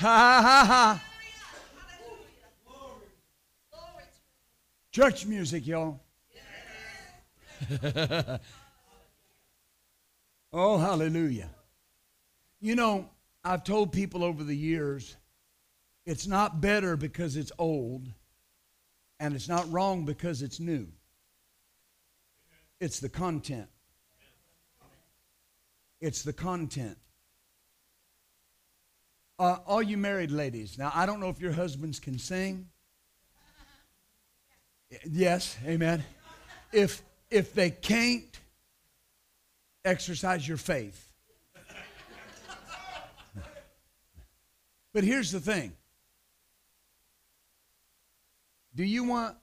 Ha ha ha. Church music, y'all. oh, hallelujah. You know, I've told people over the years it's not better because it's old, and it's not wrong because it's new. It's the content. It's the content. Uh, all you married ladies, now I don't know if your husbands can sing. Yes, amen. If if they can't, exercise your faith. But here's the thing. Do you want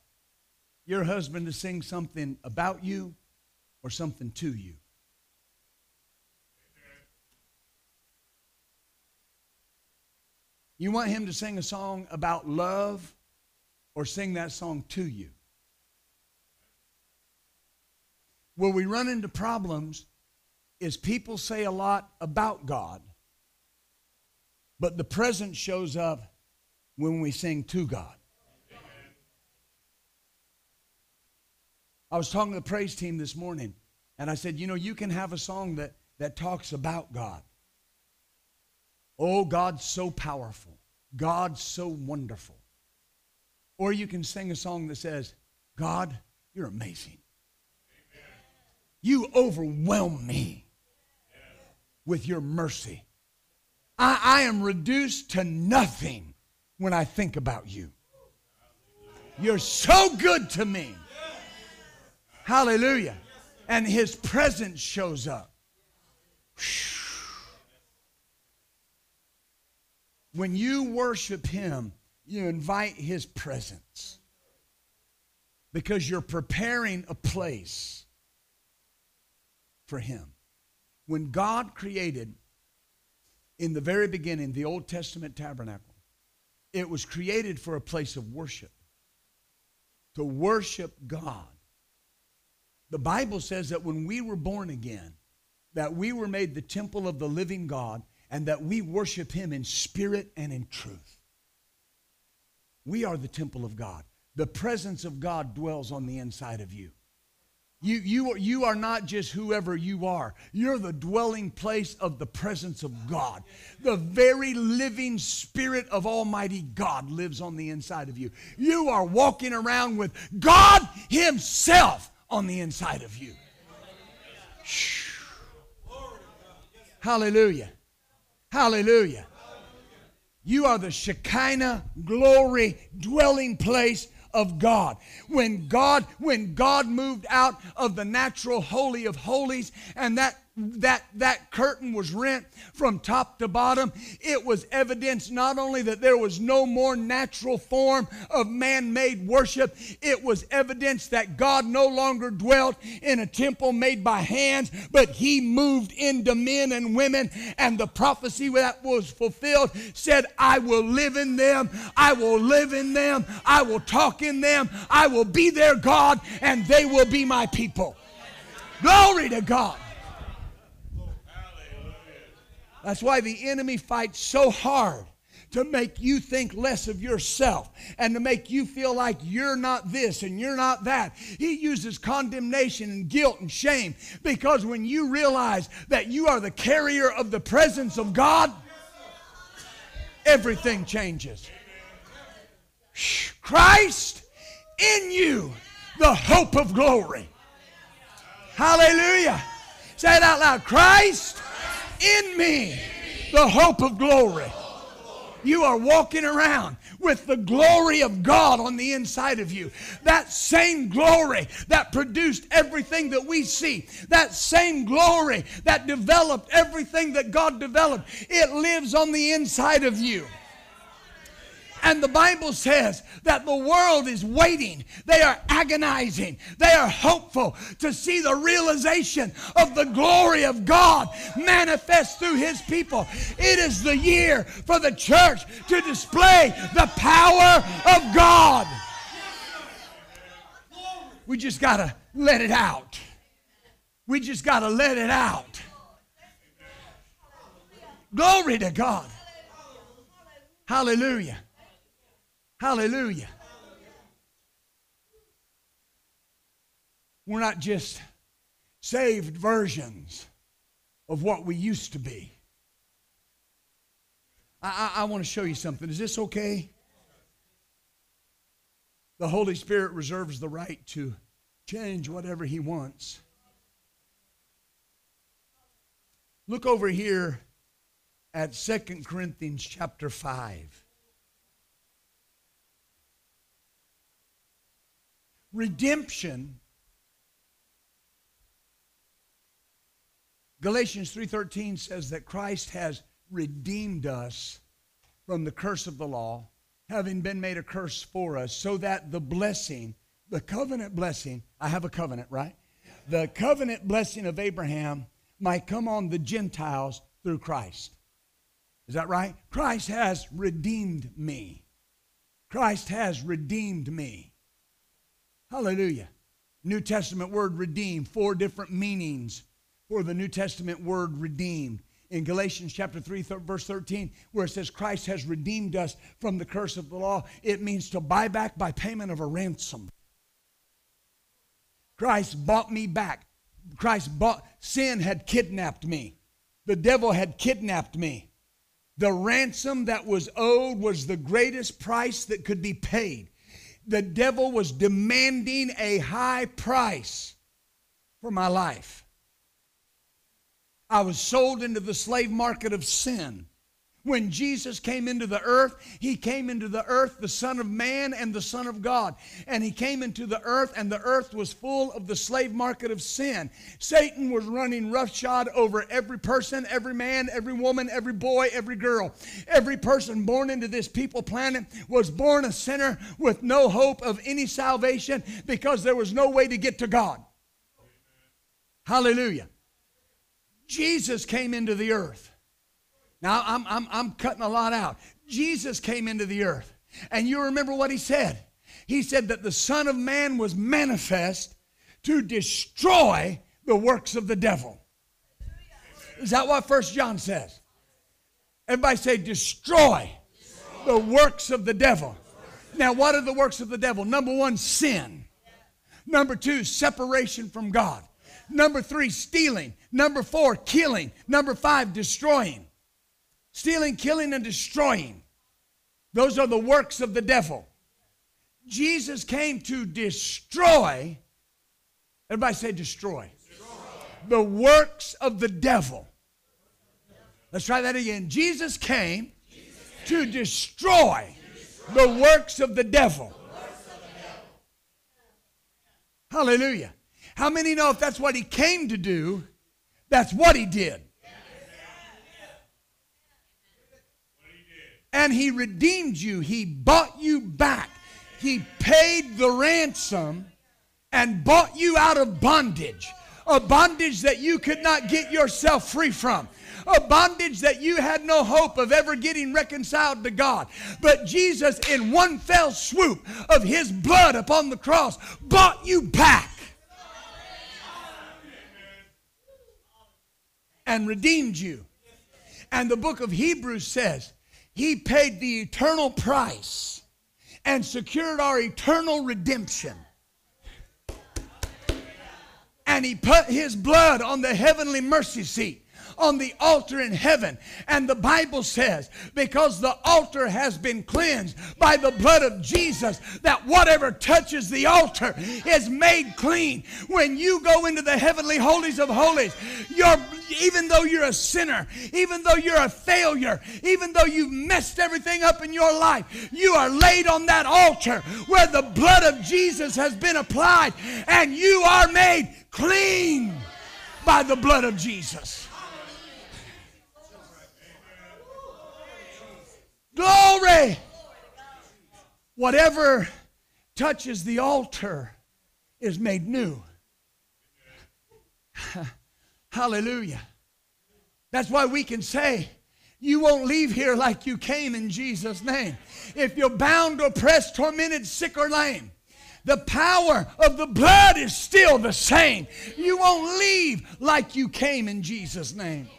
your husband to sing something about you or something to you? You want him to sing a song about love or sing that song to you? Where we run into problems is people say a lot about God, but the presence shows up when we sing to God. I was talking to the praise team this morning, and I said, you know, you can have a song that, that talks about God. Oh, God's so powerful. God's so wonderful. Or you can sing a song that says, God, you're amazing. You overwhelm me with your mercy. I, I am reduced to nothing when I think about you. You're so good to me. Hallelujah. And his presence shows up. When you worship him, you invite his presence because you're preparing a place for him. When God created in the very beginning the Old Testament tabernacle, it was created for a place of worship. To worship God. The Bible says that when we were born again, that we were made the temple of the living God and that we worship him in spirit and in truth. We are the temple of God. The presence of God dwells on the inside of you. You, you, you are not just whoever you are. You're the dwelling place of the presence of God. The very living spirit of Almighty God lives on the inside of you. You are walking around with God Himself on the inside of you. Hallelujah. Hallelujah. You are the Shekinah glory dwelling place of God. When God when God moved out of the natural holy of holies and that that that curtain was rent from top to bottom. It was evidence not only that there was no more natural form of man-made worship it was evidence that god no longer dwelt in a temple made by hands but he moved into men and women and the prophecy that was fulfilled said i will live in them. I will live in them. I will talk in them. I will be their god and they will be my people. Glory to god that's why the enemy fights so hard to make you think less of yourself and to make you feel like you're not this and you're not that. He uses condemnation and guilt and shame because when you realize that you are the carrier of the presence of God, everything changes. Christ in you, the hope of glory. Hallelujah. Say it out loud. Christ in me the hope of glory. You are walking around with the glory of God on the inside of you. That same glory that produced everything that we see, that same glory that developed everything that God developed, it lives on the inside of you. And the Bible says that the world is waiting. They are agonizing. They are hopeful to see the realization of the glory of God manifest through His people. It is the year for the church to display the power of God. We just got to let it out. We just got to let it out. Glory to God. Hallelujah. Hallelujah. We're not just saved versions of what we used to be. I, I, I want to show you something. Is this okay? The Holy Spirit reserves the right to change whatever He wants. Look over here at Second Corinthians chapter 5. Redemption Galatians 3:13 says that Christ has redeemed us from the curse of the law, having been made a curse for us, so that the blessing, the covenant blessing, I have a covenant, right? The covenant blessing of Abraham might come on the Gentiles through Christ. Is that right? Christ has redeemed me. Christ has redeemed me. Hallelujah. New Testament word redeem, four different meanings for the New Testament word redeemed. In Galatians chapter 3, th- verse 13, where it says Christ has redeemed us from the curse of the law, it means to buy back by payment of a ransom. Christ bought me back. Christ bought, sin had kidnapped me. The devil had kidnapped me. The ransom that was owed was the greatest price that could be paid. The devil was demanding a high price for my life. I was sold into the slave market of sin. When Jesus came into the earth, he came into the earth, the Son of Man and the Son of God. And he came into the earth, and the earth was full of the slave market of sin. Satan was running roughshod over every person, every man, every woman, every boy, every girl. Every person born into this people planet was born a sinner with no hope of any salvation because there was no way to get to God. Hallelujah. Jesus came into the earth. Now, I'm, I'm, I'm cutting a lot out. Jesus came into the earth. And you remember what he said? He said that the Son of Man was manifest to destroy the works of the devil. Is that what First John says? Everybody say, destroy, destroy. the works of the devil. Now, what are the works of the devil? Number one, sin. Number two, separation from God. Number three, stealing. Number four, killing. Number five, destroying. Stealing, killing, and destroying. Those are the works of the devil. Jesus came to destroy, everybody say destroy, destroy. the works of the devil. Let's try that again. Jesus came, Jesus came to, destroy to destroy the works of the devil. Of the devil. Hallelujah. How many know if that's what he came to do, that's what he did? And he redeemed you, he bought you back, he paid the ransom and bought you out of bondage. A bondage that you could not get yourself free from a bondage that you had no hope of ever getting reconciled to God. But Jesus, in one fell swoop of his blood upon the cross, bought you back. and redeemed you. And the book of Hebrews says he paid the eternal price and secured our eternal redemption. And he put his blood on the heavenly mercy seat on the altar in heaven. And the Bible says, because the altar has been cleansed by the blood of Jesus, that whatever touches the altar is made clean. When you go into the heavenly holies of holies, you're, even though you're a sinner, even though you're a failure, even though you've messed everything up in your life, you are laid on that altar where the blood of Jesus has been applied and you are made clean by the blood of Jesus. Glory! Whatever touches the altar is made new. Hallelujah. That's why we can say, you won't leave here like you came in Jesus' name. If you're bound, oppressed, tormented, sick, or lame, the power of the blood is still the same. You won't leave like you came in Jesus' name.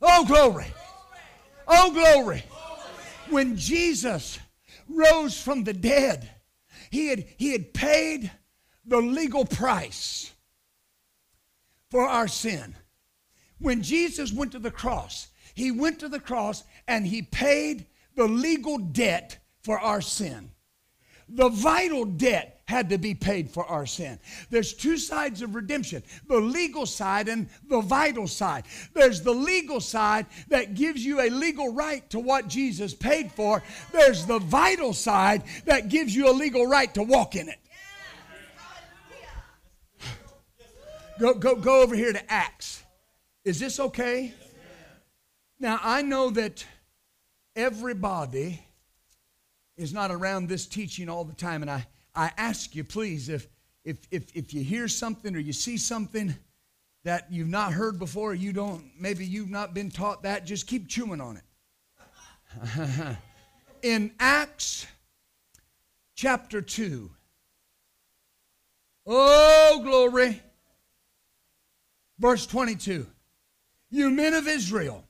Oh, glory. Oh, glory. When Jesus rose from the dead, he had, he had paid the legal price for our sin. When Jesus went to the cross, he went to the cross and he paid the legal debt for our sin. The vital debt had to be paid for our sin. There's two sides of redemption the legal side and the vital side. There's the legal side that gives you a legal right to what Jesus paid for, there's the vital side that gives you a legal right to walk in it. Go, go, go over here to Acts. Is this okay? Now, I know that everybody is not around this teaching all the time, and I, I ask you, please, if, if, if, if you hear something or you see something that you've not heard before, you don't, maybe you've not been taught that, just keep chewing on it. In Acts chapter 2, oh, glory. Verse 22 You men of Israel,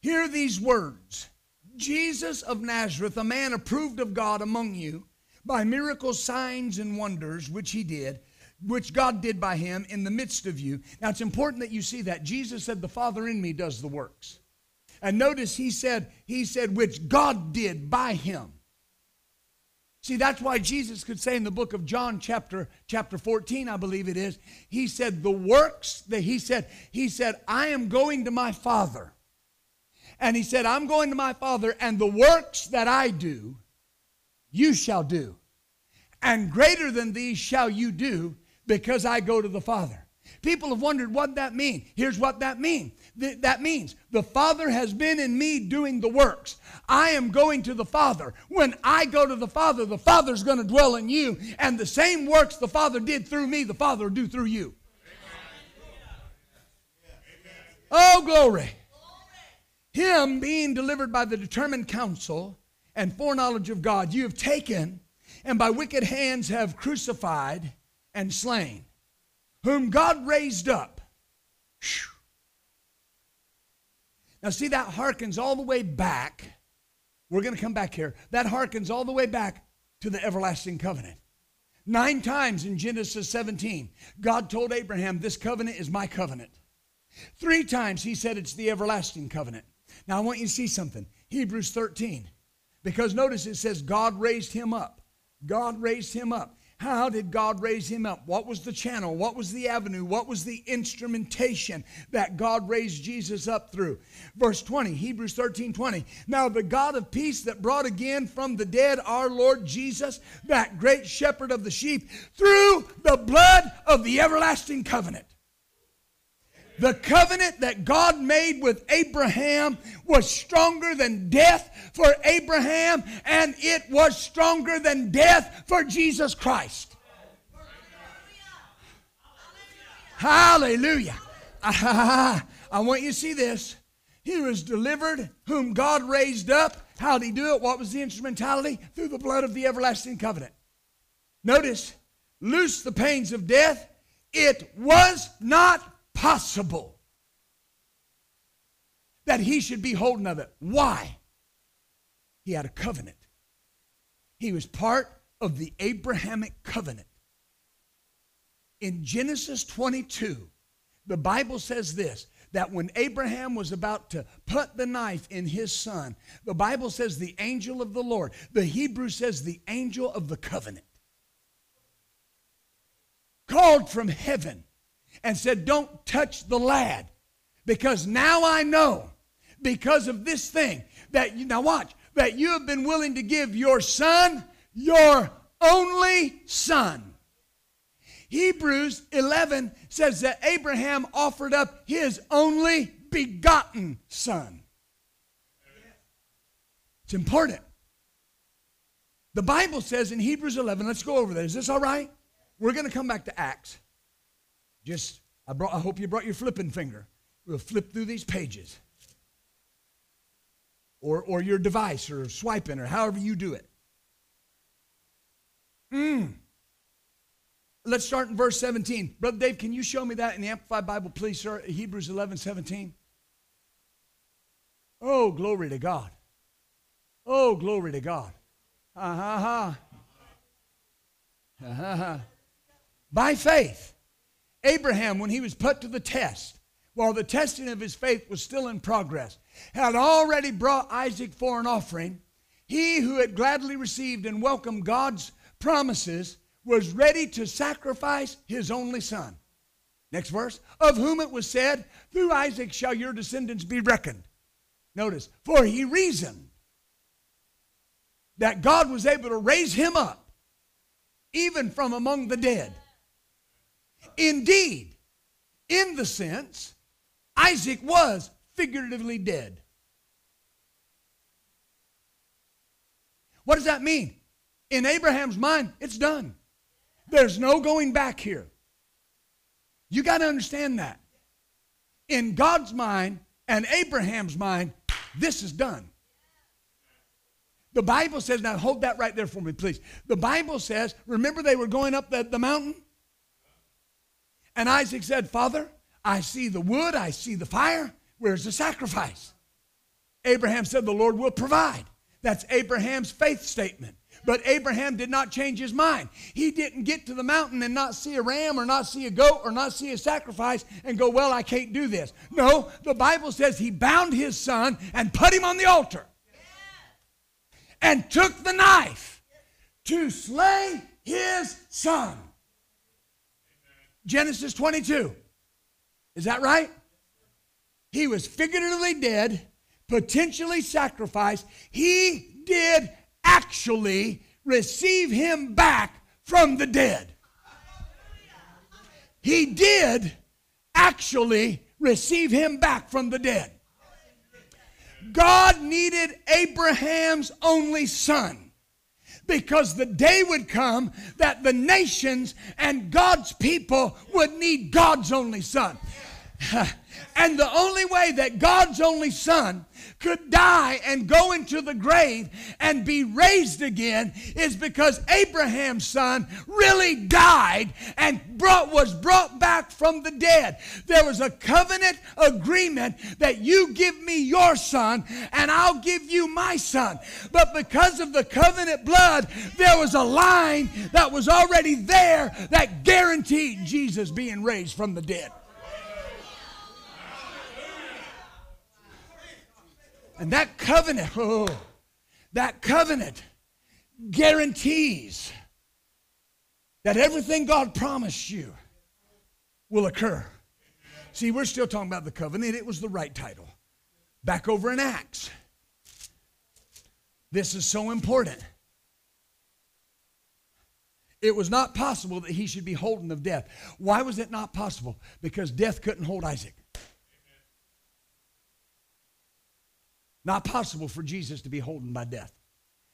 hear these words Jesus of Nazareth, a man approved of God among you by miracles, signs, and wonders, which he did, which God did by him in the midst of you. Now it's important that you see that. Jesus said, The Father in me does the works. And notice he said, He said, which God did by him. See, that's why Jesus could say in the book of John, chapter, chapter 14, I believe it is, he said, the works that he said, he said, I am going to my Father. And he said, I'm going to my Father, and the works that I do, you shall do. And greater than these shall you do, because I go to the Father. People have wondered what that means. Here's what that means. Th- that means the Father has been in me doing the works. I am going to the Father. When I go to the Father, the Father's going to dwell in you, and the same works the Father did through me, the Father will do through you. Oh, glory. Him being delivered by the determined counsel and foreknowledge of God, you have taken and by wicked hands have crucified and slain whom God raised up. Now, see, that harkens all the way back. We're going to come back here. That harkens all the way back to the everlasting covenant. Nine times in Genesis 17, God told Abraham, This covenant is my covenant. Three times he said it's the everlasting covenant. Now, I want you to see something. Hebrews 13. Because notice it says God raised him up. God raised him up. How did God raise him up? What was the channel? What was the avenue? What was the instrumentation that God raised Jesus up through? Verse 20, Hebrews 13 20. Now, the God of peace that brought again from the dead our Lord Jesus, that great shepherd of the sheep, through the blood of the everlasting covenant the covenant that God made with Abraham was stronger than death for Abraham, and it was stronger than death for Jesus Christ. Hallelujah. I want you to see this. He was delivered, whom God raised up. How did he do it? What was the instrumentality? Through the blood of the everlasting covenant. Notice, loose the pains of death. It was not possible that he should be holding of it. Why? He had a covenant. He was part of the Abrahamic covenant. In Genesis 22, the Bible says this that when Abraham was about to put the knife in his son, the Bible says the angel of the Lord, the Hebrew says the angel of the covenant, called from heaven and said, Don't touch the lad. Because now I know, because of this thing, that you, now watch, that you have been willing to give your son, your only son. Hebrews 11 says that Abraham offered up his only begotten son. It's important. The Bible says in Hebrews 11, let's go over that. Is this all right? We're going to come back to Acts. Just, I, brought, I hope you brought your flipping finger. We'll flip through these pages. Or, or your device, or swiping, or however you do it. Hmm. Let's start in verse 17. Brother Dave, can you show me that in the Amplified Bible, please, sir? Hebrews 11, 17. Oh, glory to God. Oh, glory to God. Ha ha ha. Ha ha ha. By faith, Abraham, when he was put to the test, while the testing of his faith was still in progress, had already brought Isaac for an offering. He who had gladly received and welcomed God's promises was ready to sacrifice his only son. Next verse, of whom it was said, Through Isaac shall your descendants be reckoned. Notice, for he reasoned that God was able to raise him up even from among the dead. Indeed, in the sense, Isaac was figuratively dead. What does that mean? In Abraham's mind, it's done. There's no going back here. You got to understand that. In God's mind and Abraham's mind, this is done. The Bible says, now hold that right there for me, please. The Bible says, remember they were going up the, the mountain? And Isaac said, Father, I see the wood, I see the fire. Where's the sacrifice? Abraham said, The Lord will provide. That's Abraham's faith statement. But Abraham did not change his mind. He didn't get to the mountain and not see a ram or not see a goat or not see a sacrifice and go, Well, I can't do this. No, the Bible says he bound his son and put him on the altar and took the knife to slay his son. Genesis 22. Is that right? He was figuratively dead, potentially sacrificed. He did actually receive him back from the dead. He did actually receive him back from the dead. God needed Abraham's only son because the day would come that the nations and God's people would need God's only son. And the only way that God's only son could die and go into the grave and be raised again is because Abraham's son really died and brought, was brought back from the dead. There was a covenant agreement that you give me your son and I'll give you my son. But because of the covenant blood, there was a line that was already there that guaranteed Jesus being raised from the dead. And that covenant, oh, that covenant guarantees that everything God promised you will occur. See, we're still talking about the covenant. It was the right title. Back over in Acts. This is so important. It was not possible that he should be holden of death. Why was it not possible? Because death couldn't hold Isaac. Not possible for Jesus to be holden by death.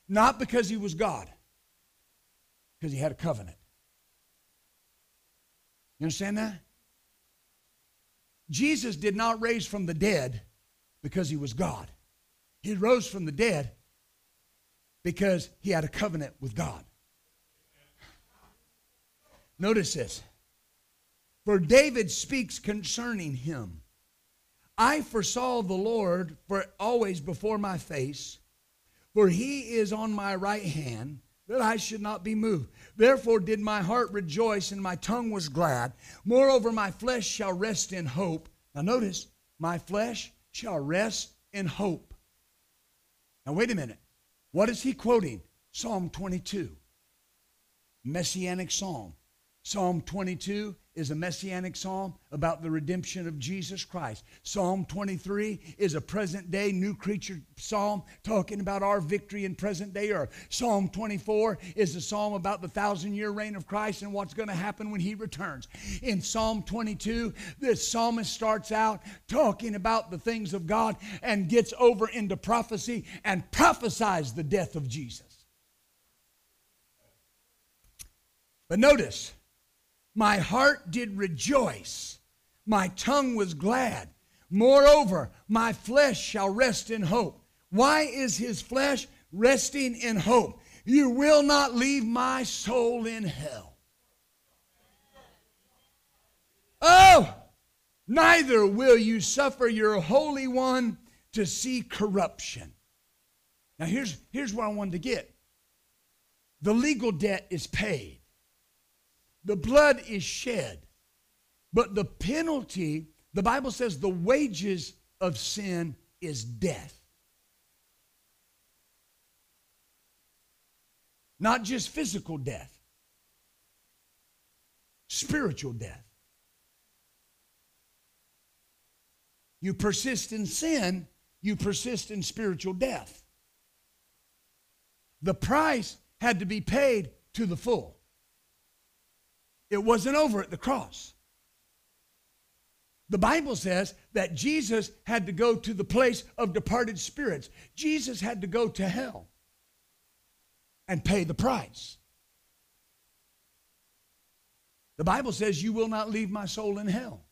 Not because he was God, because he had a covenant. You understand that? Jesus did not raise from the dead because he was God. He rose from the dead because he had a covenant with God. Notice this. For David speaks concerning him. I foresaw the Lord for always before my face, for he is on my right hand, that I should not be moved. Therefore did my heart rejoice, and my tongue was glad. Moreover, my flesh shall rest in hope. Now notice, my flesh shall rest in hope. Now wait a minute. What is he quoting? Psalm 22. Messianic psalm. Psalm 22 is a messianic psalm about the redemption of Jesus Christ. Psalm 23 is a present day new creature psalm talking about our victory in present day earth. Psalm 24 is a psalm about the thousand year reign of Christ and what's going to happen when he returns. In Psalm 22, the psalmist starts out talking about the things of God and gets over into prophecy and prophesies the death of Jesus. But notice, my heart did rejoice, my tongue was glad. Moreover, my flesh shall rest in hope. Why is his flesh resting in hope? You will not leave my soul in hell. Oh, neither will you suffer your Holy One to see corruption. Now, here's, here's what I wanted to get the legal debt is paid, the blood is shed, but the penalty, the Bible says, the wages of sin is death. Not just physical death, spiritual death. You persist in sin, you persist in spiritual death. The price had to be paid to the full. It wasn't over at the cross. The Bible says that Jesus had to go to the place of departed spirits. Jesus had to go to hell and pay the price. The Bible says, You will not leave my soul in hell.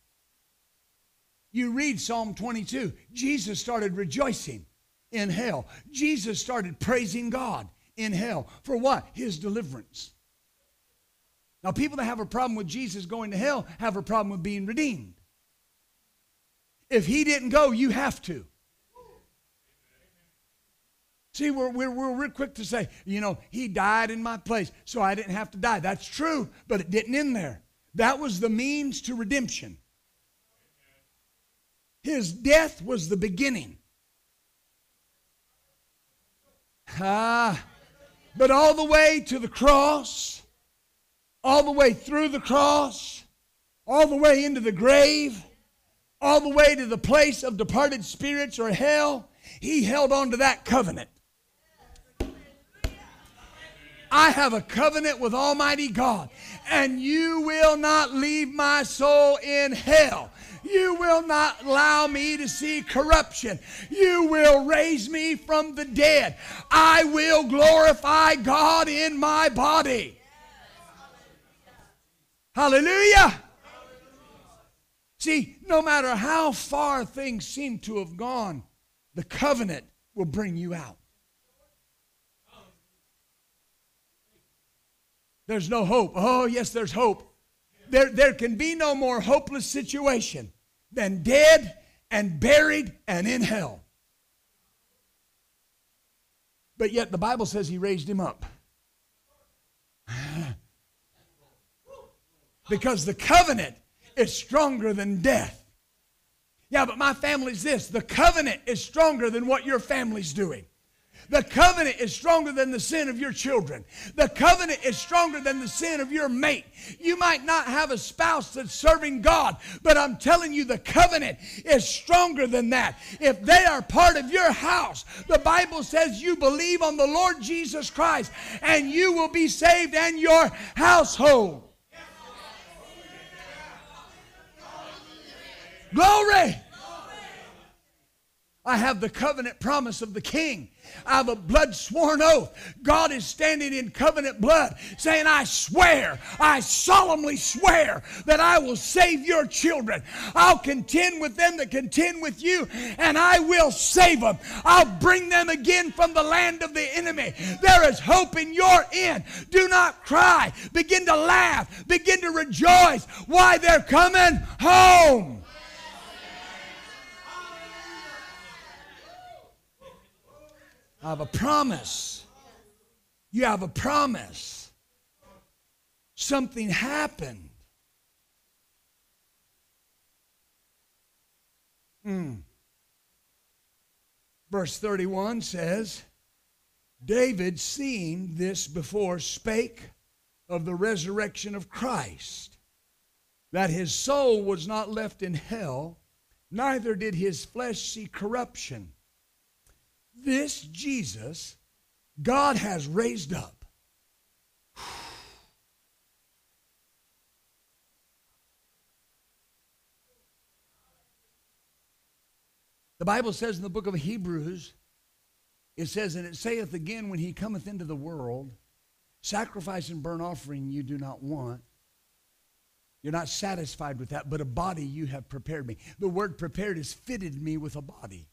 You read Psalm 22, Jesus started rejoicing in hell. Jesus started praising God in hell. For what? His deliverance. Now, people that have a problem with Jesus going to hell have a problem with being redeemed. If he didn't go, you have to. See, we're, we're, we're real quick to say, you know, he died in my place, so I didn't have to die. That's true, but it didn't end there. That was the means to redemption. His death was the beginning. Ah, but all the way to the cross, all the way through the cross, all the way into the grave, all the way to the place of departed spirits or hell, he held on to that covenant. I have a covenant with Almighty God, and you will not leave my soul in hell. You will not allow me to see corruption. You will raise me from the dead. I will glorify God in my body. Hallelujah. See, no matter how far things seem to have gone, the covenant will bring you out. There's no hope. Oh, yes, there's hope. There, there can be no more hopeless situation than dead and buried and in hell. But yet the Bible says he raised him up. because the covenant is stronger than death. Yeah, but my family's this. The covenant is stronger than what your family's doing. The covenant is stronger than the sin of your children. The covenant is stronger than the sin of your mate. You might not have a spouse that's serving God, but I'm telling you, the covenant is stronger than that. If they are part of your house, the Bible says you believe on the Lord Jesus Christ and you will be saved and your household. Glory! I have the covenant promise of the king. I have a blood sworn oath. God is standing in covenant blood saying, I swear, I solemnly swear that I will save your children. I'll contend with them that contend with you, and I will save them. I'll bring them again from the land of the enemy. There is hope in your end. Do not cry. Begin to laugh. Begin to rejoice. Why? They're coming home. I have a promise. You have a promise. Something happened. Hmm. Verse 31 says, David, seeing this before, spake of the resurrection of Christ, that his soul was not left in hell, neither did his flesh see corruption. This Jesus, God has raised up. The Bible says in the book of Hebrews, it says, And it saith again, when he cometh into the world, sacrifice and burnt offering you do not want. You're not satisfied with that, but a body you have prepared me. The word prepared is fitted me with a body.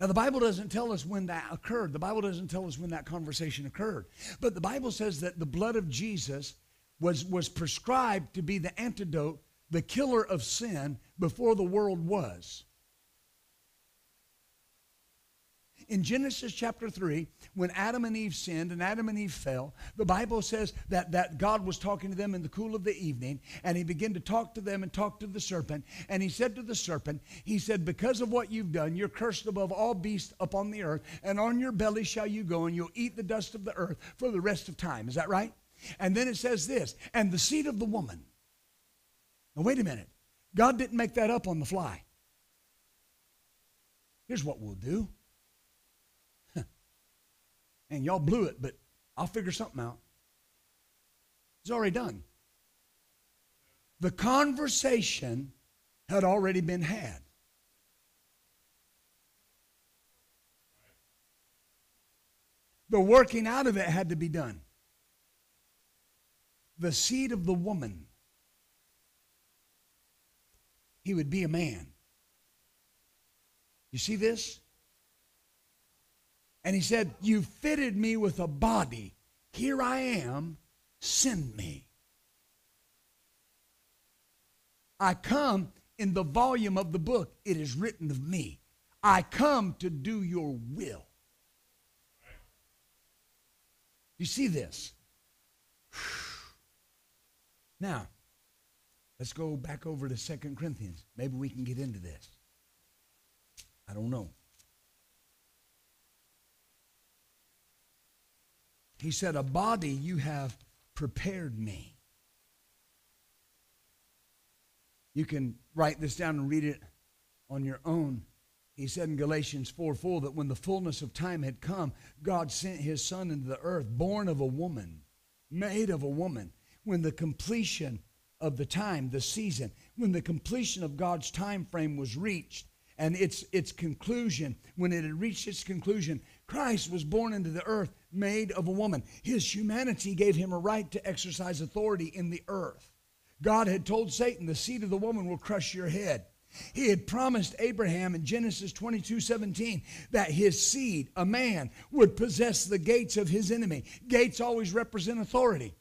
Now, the Bible doesn't tell us when that occurred. The Bible doesn't tell us when that conversation occurred. But the Bible says that the blood of Jesus was, was prescribed to be the antidote, the killer of sin before the world was. In Genesis chapter 3, when Adam and Eve sinned and Adam and Eve fell, the Bible says that, that God was talking to them in the cool of the evening, and he began to talk to them and talk to the serpent. And he said to the serpent, He said, Because of what you've done, you're cursed above all beasts upon the earth, and on your belly shall you go, and you'll eat the dust of the earth for the rest of time. Is that right? And then it says this, and the seed of the woman. Now, wait a minute. God didn't make that up on the fly. Here's what we'll do. And y'all blew it, but I'll figure something out. It's already done. The conversation had already been had. The working out of it had to be done. The seed of the woman, he would be a man. You see this? And he said, You fitted me with a body. Here I am. Send me. I come in the volume of the book. It is written of me. I come to do your will. You see this? Now, let's go back over to Second Corinthians. Maybe we can get into this. I don't know. He said, A body you have prepared me. You can write this down and read it on your own. He said in Galatians 4 4 that when the fullness of time had come, God sent his son into the earth, born of a woman, made of a woman. When the completion of the time, the season, when the completion of God's time frame was reached, and its, its conclusion, when it had reached its conclusion, Christ was born into the earth made of a woman. His humanity gave him a right to exercise authority in the earth. God had told Satan, the seed of the woman will crush your head. He had promised Abraham in Genesis 22 17 that his seed, a man, would possess the gates of his enemy. Gates always represent authority.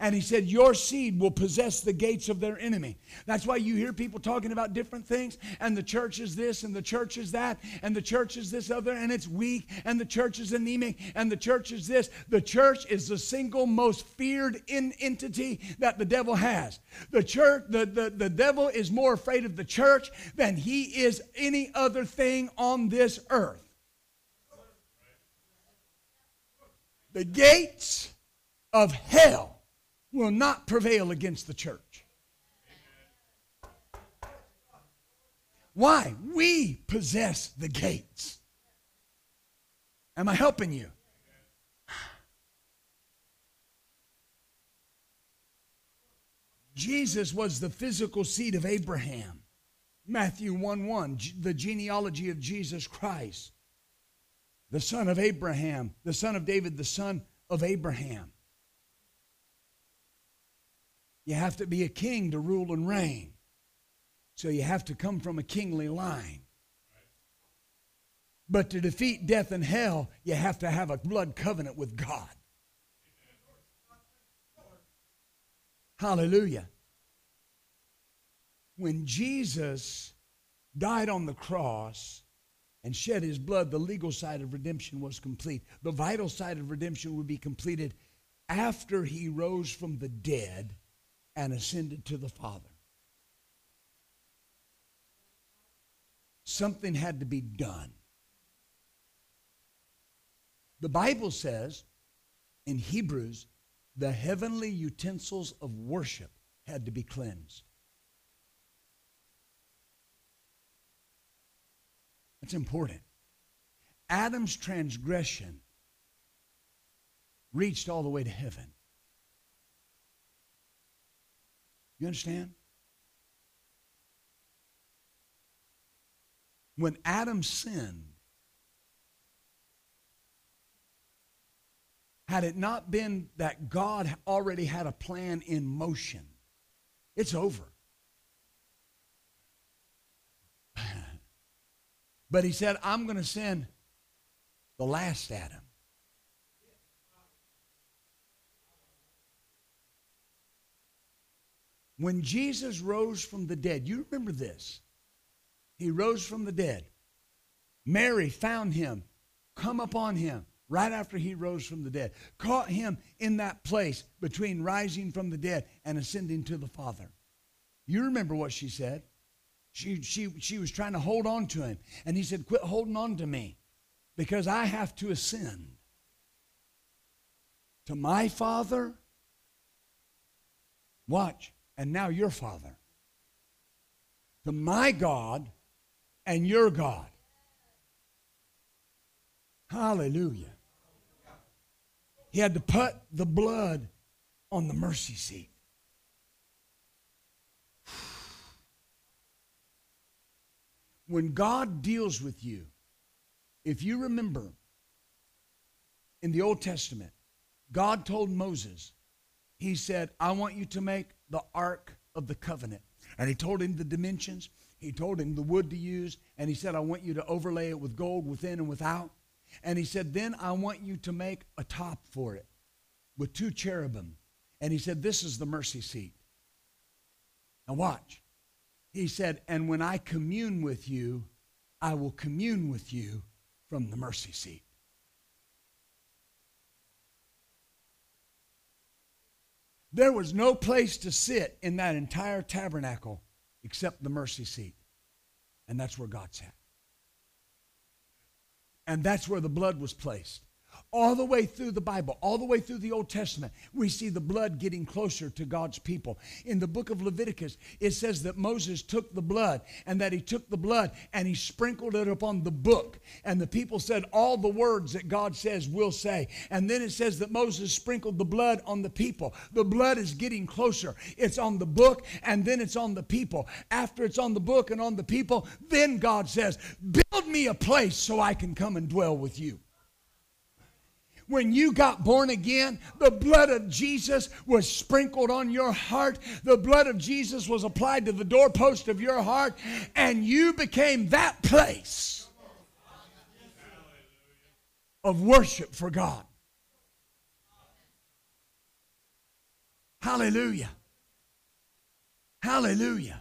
And he said, Your seed will possess the gates of their enemy. That's why you hear people talking about different things, and the church is this, and the church is that, and the church is this other, and it's weak, and the church is anemic, and the church is this. The church is the single most feared in entity that the devil has. The church, the, the, the devil is more afraid of the church than he is any other thing on this earth. The gates of hell will not prevail against the church. Why? We possess the gates. Am I helping you? Jesus was the physical seed of Abraham. Matthew 1 1, the genealogy of Jesus Christ, the son of Abraham, the son of David, the son of Abraham. You have to be a king to rule and reign. So you have to come from a kingly line. But to defeat death and hell, you have to have a blood covenant with God. Hallelujah. When Jesus died on the cross and shed his blood, the legal side of redemption was complete. The vital side of redemption would be completed after he rose from the dead and ascended to the Father. Something had to be done. The Bible says in Hebrews, the heavenly utensils of worship had to be cleansed. That's important. Adam's transgression reached all the way to heaven. You understand? When Adam sinned, had it not been that God already had a plan in motion, it's over. But he said, I'm going to send the last Adam. When Jesus rose from the dead, you remember this. He rose from the dead. Mary found him come upon him right after he rose from the dead. Caught him in that place between rising from the dead and ascending to the Father. You remember what she said. She, she, she was trying to hold on to him. And he said, Quit holding on to me because I have to ascend to my Father. Watch. And now your Father. To my God and your God. Hallelujah. He had to put the blood on the mercy seat. When God deals with you, if you remember in the Old Testament, God told Moses, He said, I want you to make the Ark of the Covenant. And He told him the dimensions, He told him the wood to use, and He said, I want you to overlay it with gold within and without. And he said, Then I want you to make a top for it with two cherubim. And he said, This is the mercy seat. Now watch. He said, And when I commune with you, I will commune with you from the mercy seat. There was no place to sit in that entire tabernacle except the mercy seat. And that's where God sat. And that's where the blood was placed all the way through the Bible, all the way through the Old Testament, we see the blood getting closer to God's people. In the book of Leviticus, it says that Moses took the blood and that he took the blood and he sprinkled it upon the book. And the people said all the words that God says we'll say. And then it says that Moses sprinkled the blood on the people. The blood is getting closer. It's on the book and then it's on the people. After it's on the book and on the people, then God says, Build me a place so I can come and dwell with you when you got born again, the blood of Jesus was sprinkled on your heart. The blood of Jesus was applied to the doorpost of your heart, and you became that place of worship for God. Hallelujah. Hallelujah.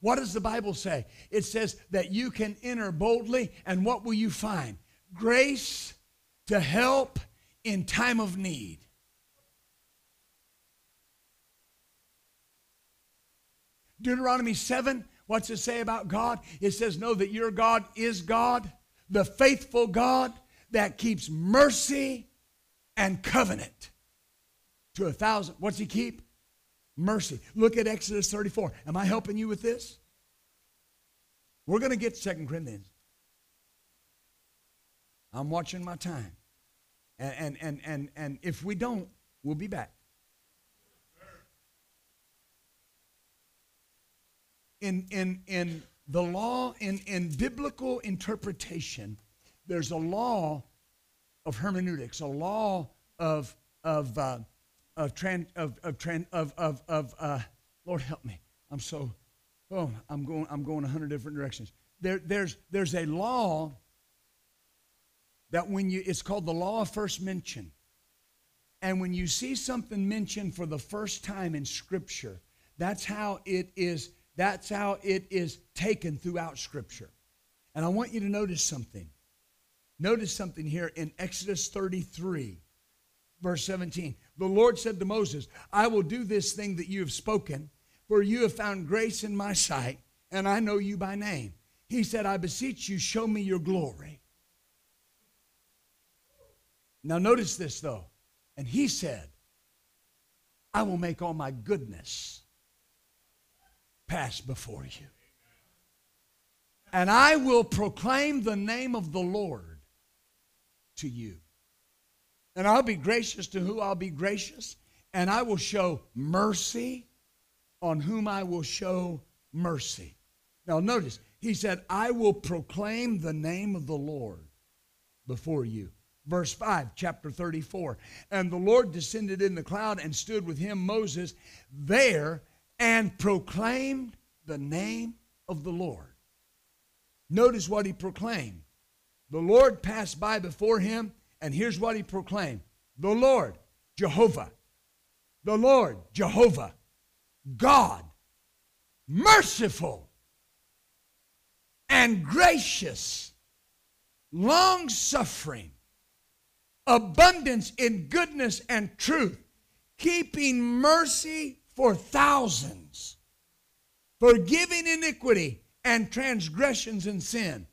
What does the Bible say? It says that you can enter boldly, and what will you find? Grace to help in time of need. Deuteronomy 7, what's it say about God? It says, Know that your God is God, the faithful God that keeps mercy and covenant to a thousand. What's he keep? Mercy. Look at Exodus 34. Am I helping you with this? We're going to get Second Corinthians. I'm watching my time. And, and, and, and, if we don't, we'll be back. In, in, in the law, in, in biblical interpretation, there's a law of hermeneutics, a law of, of, uh, of, tran, of, of, tran, of, of, of uh, Lord help me. I'm so, oh, I'm going, I'm going a hundred different directions. There, there's, there's a law that when you, it's called the law of first mention. And when you see something mentioned for the first time in Scripture, that's how it is, that's how it is taken throughout Scripture. And I want you to notice something. Notice something here in Exodus 33, verse 17. The Lord said to Moses, I will do this thing that you have spoken, for you have found grace in my sight, and I know you by name. He said, I beseech you, show me your glory. Now, notice this though. And he said, I will make all my goodness pass before you. And I will proclaim the name of the Lord to you. And I'll be gracious to who I'll be gracious. And I will show mercy on whom I will show mercy. Now, notice, he said, I will proclaim the name of the Lord before you. Verse 5, chapter 34. And the Lord descended in the cloud and stood with him, Moses, there and proclaimed the name of the Lord. Notice what he proclaimed. The Lord passed by before him, and here's what he proclaimed The Lord, Jehovah. The Lord, Jehovah. God, merciful and gracious long suffering, abundance in goodness and truth, keeping mercy for thousands, forgiving iniquity and transgressions and sin.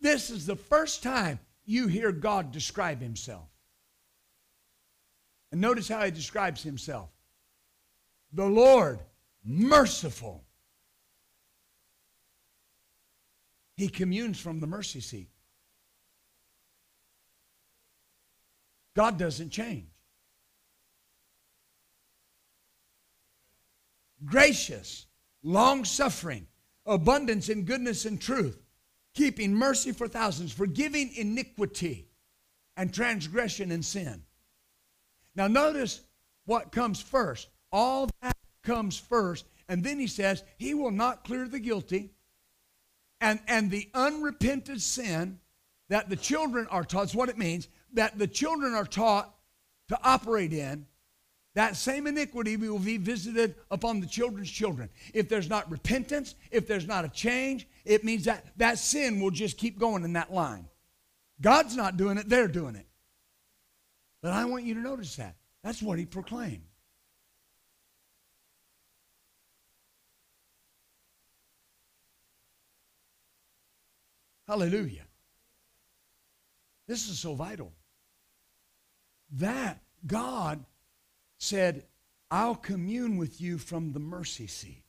This is the first time you hear God describe himself. And notice how he describes himself the Lord, merciful. He communes from the mercy seat. God doesn't change. Gracious, long suffering, abundance in goodness and truth, keeping mercy for thousands, forgiving iniquity and transgression and sin. Now, notice what comes first. All that comes first. And then he says, He will not clear the guilty. And, and the unrepented sin that the children are taught, that's what it means, that the children are taught to operate in, that same iniquity will be visited upon the children's children. If there's not repentance, if there's not a change, it means that that sin will just keep going in that line. God's not doing it, they're doing it. But I want you to notice that. That's what he proclaimed. Hallelujah. This is so vital. That God said, I'll commune with you from the mercy seat.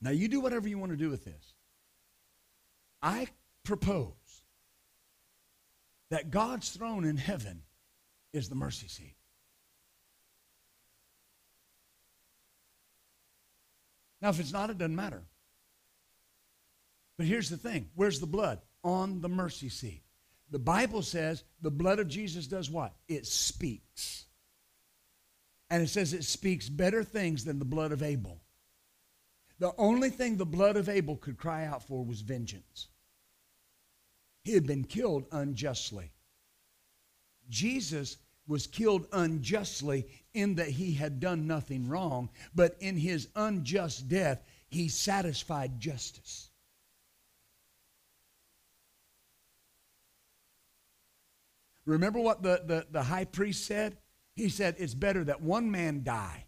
Now, you do whatever you want to do with this. I propose that God's throne in heaven is the mercy seat. Now, if it's not, it doesn't matter. But here's the thing where's the blood? On the mercy seat. The Bible says the blood of Jesus does what? It speaks. And it says it speaks better things than the blood of Abel. The only thing the blood of Abel could cry out for was vengeance. He had been killed unjustly. Jesus was killed unjustly in that he had done nothing wrong, but in his unjust death, he satisfied justice. Remember what the, the, the high priest said? He said, It's better that one man die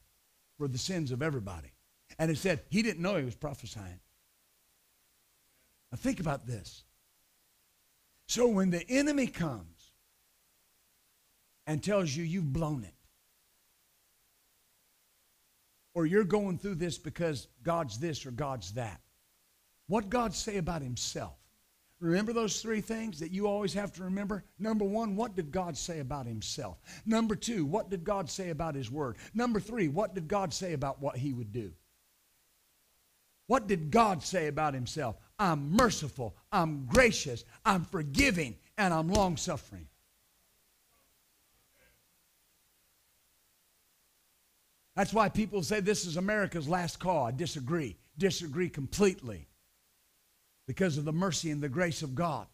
for the sins of everybody. And it said he didn't know he was prophesying. Now think about this. So when the enemy comes and tells you you've blown it, or you're going through this because God's this or God's that, what God say about himself? Remember those three things that you always have to remember? Number one, what did God say about himself? Number two, what did God say about his word? Number three, what did God say about what he would do? What did God say about himself? I'm merciful, I'm gracious, I'm forgiving, and I'm long suffering. That's why people say this is America's last call. I disagree. Disagree completely because of the mercy and the grace of God.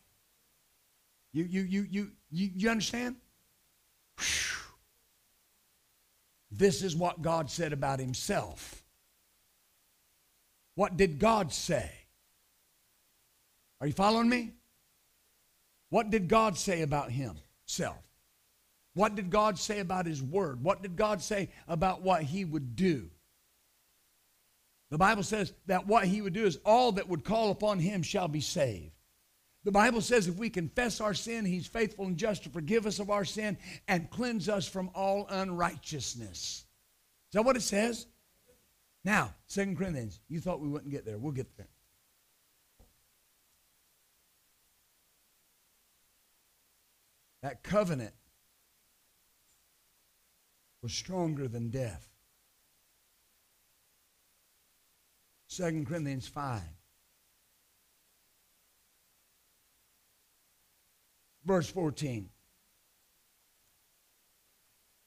You, you, you, you, you, you understand? Whew. This is what God said about himself. What did God say? Are you following me? What did God say about himself? What did God say about his word? What did God say about what he would do? The Bible says that what he would do is all that would call upon him shall be saved. The Bible says if we confess our sin, he's faithful and just to forgive us of our sin and cleanse us from all unrighteousness. Is that what it says? Now, Second Corinthians, you thought we wouldn't get there. We'll get there. That covenant was stronger than death. 2 Corinthians 5. Verse 14.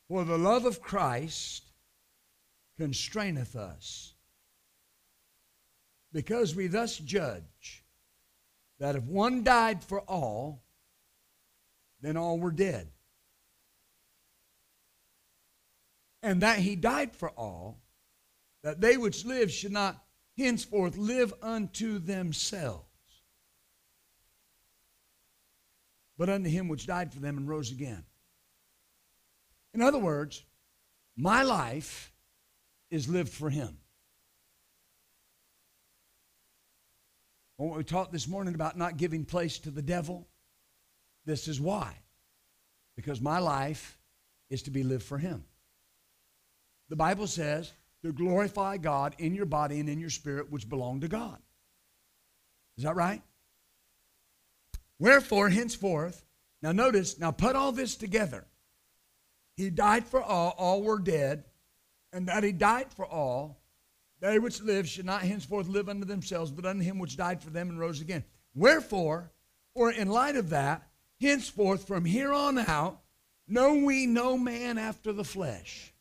For the love of Christ constraineth us, because we thus judge that if one died for all, then all were dead. And that he died for all, that they which live should not henceforth live unto themselves, but unto him which died for them and rose again. In other words, my life is lived for him. What we talked this morning about not giving place to the devil, this is why. Because my life is to be lived for him. The Bible says to glorify God in your body and in your spirit, which belong to God. Is that right? Wherefore, henceforth, now notice, now put all this together. He died for all, all were dead, and that he died for all, they which live should not henceforth live unto themselves, but unto him which died for them and rose again. Wherefore, or in light of that, henceforth from here on out, know we no man after the flesh.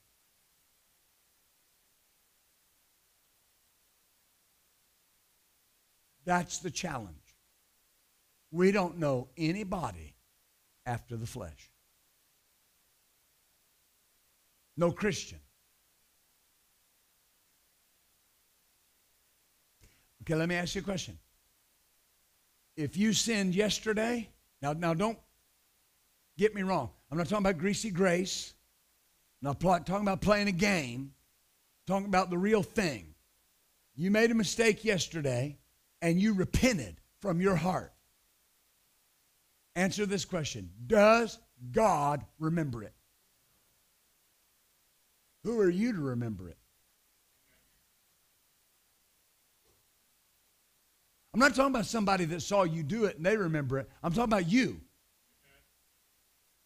That's the challenge. We don't know anybody after the flesh. No Christian. Okay, let me ask you a question. If you sinned yesterday, now, now don't get me wrong. I'm not talking about greasy grace. I'm not talking about playing a game. I'm talking about the real thing. You made a mistake yesterday and you repented from your heart, answer this question Does God remember it? Who are you to remember it? I'm not talking about somebody that saw you do it and they remember it. I'm talking about you.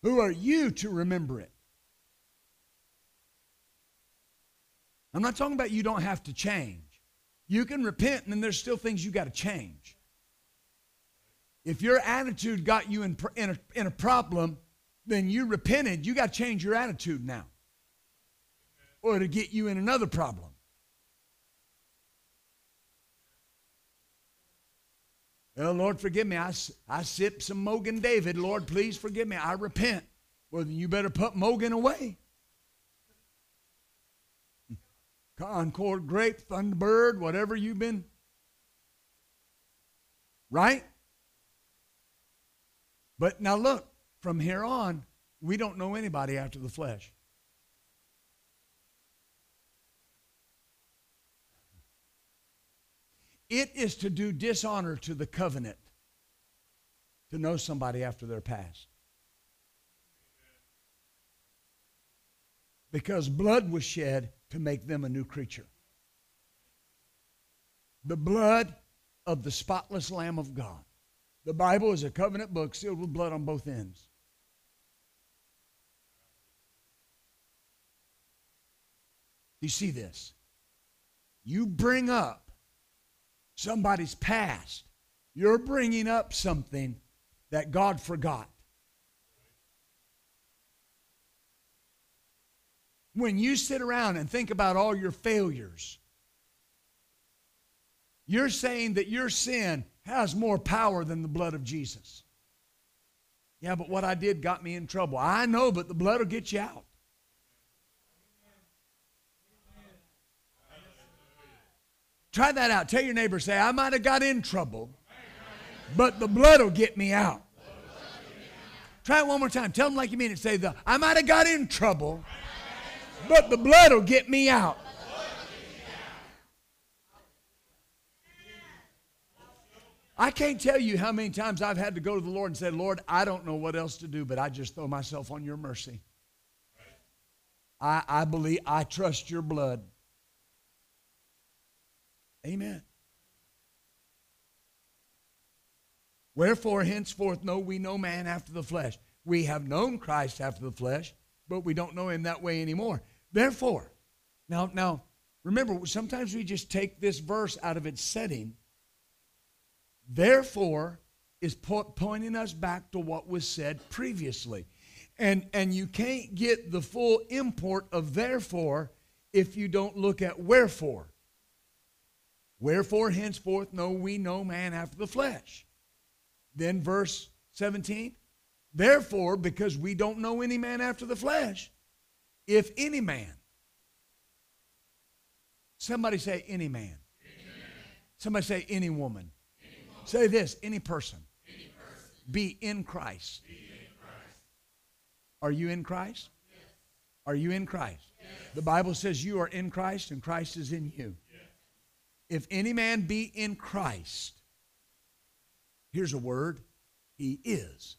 Who are you to remember it? I'm not talking about you don't have to change. You can repent, and then there's still things you got to change. If your attitude got you in, in, a, in a problem, then you repented. You got to change your attitude now, or to get you in another problem. Oh, Lord, forgive me. I, I sipped some Mogen David. Lord, please forgive me. I repent. Well, then you better put Mogen away. Concord grape, Thunderbird, whatever you've been. Right? But now look, from here on, we don't know anybody after the flesh. It is to do dishonor to the covenant to know somebody after their past. Because blood was shed to make them a new creature. The blood of the spotless Lamb of God. The Bible is a covenant book sealed with blood on both ends. You see this? You bring up somebody's past, you're bringing up something that God forgot. When you sit around and think about all your failures, you're saying that your sin has more power than the blood of Jesus. Yeah, but what I did got me in trouble. I know, but the blood will get you out. Try that out. Tell your neighbor, say, I might have got in trouble, but the blood will get me out. Try it one more time. Tell them like you mean it. Say, the, I might have got in trouble, but the blood will get me out. I can't tell you how many times I've had to go to the Lord and say, Lord, I don't know what else to do, but I just throw myself on your mercy. I, I believe, I trust your blood. Amen. Wherefore, henceforth, know we no man after the flesh. We have known Christ after the flesh, but we don't know him that way anymore. Therefore, now, now, remember, sometimes we just take this verse out of its setting. Therefore is po- pointing us back to what was said previously. And, and you can't get the full import of therefore if you don't look at wherefore. Wherefore henceforth know we no man after the flesh. Then verse 17. Therefore, because we don't know any man after the flesh, if any man, somebody say any man. Any. Somebody say, any woman. Any woman. Say this, any person. any person. Be in Christ. Be in Christ. Are you in Christ? Yes. Are you in Christ? Yes. The Bible says you are in Christ and Christ is in you. Yes. If any man be in Christ, here's a word, he is.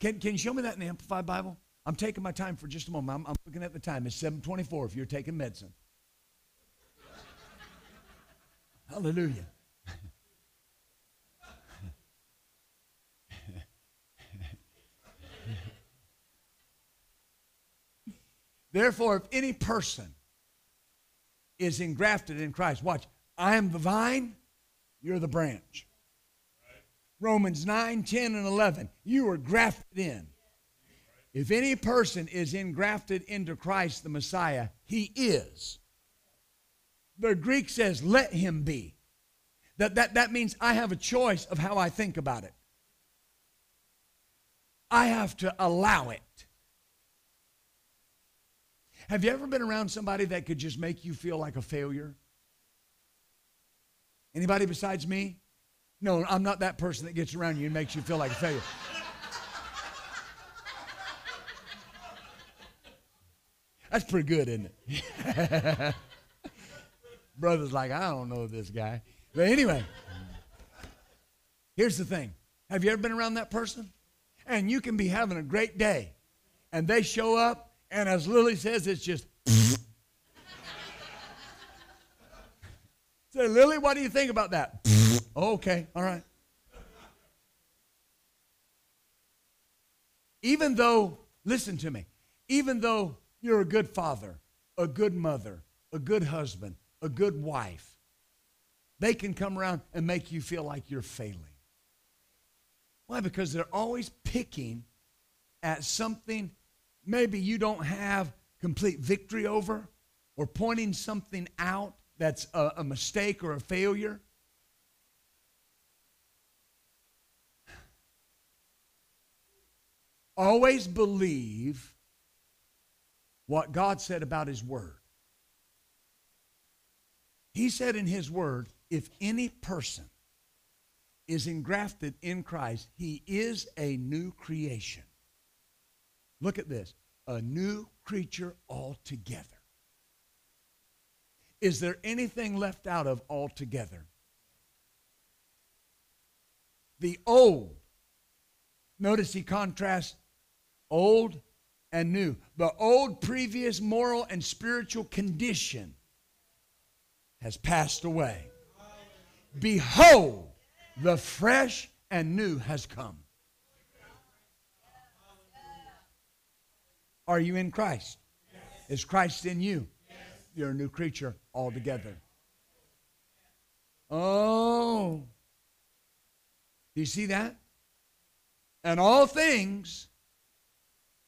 Can, can you show me that in the Amplified Bible? I'm taking my time for just a moment. I'm, I'm looking at the time. It's 724 if you're taking medicine. Hallelujah. Therefore, if any person is engrafted in Christ, watch, I am the vine, you're the branch. Romans 9, 10, and 11. You are grafted in. If any person is engrafted into Christ the Messiah, he is. The Greek says, let him be. That, that, that means I have a choice of how I think about it. I have to allow it. Have you ever been around somebody that could just make you feel like a failure? Anybody besides me? No, I'm not that person that gets around you and makes you feel like a failure. That's pretty good, isn't it? Brother's like, I don't know this guy. But anyway, here's the thing. Have you ever been around that person? And you can be having a great day, and they show up and as Lily says, it's just. Say, Lily, what do you think about that? okay, all right. Even though, listen to me, even though you're a good father, a good mother, a good husband, a good wife, they can come around and make you feel like you're failing. Why? Because they're always picking at something maybe you don't have complete victory over or pointing something out that's a, a mistake or a failure. Always believe what God said about His Word. He said in His Word, if any person is engrafted in Christ, he is a new creation. Look at this a new creature altogether. Is there anything left out of altogether? The old. Notice he contrasts old and new. The old previous moral and spiritual condition has passed away. Behold, the fresh and new has come. Are you in Christ? Yes. Is Christ in you? Yes. You're a new creature altogether. Oh. Do you see that? And all things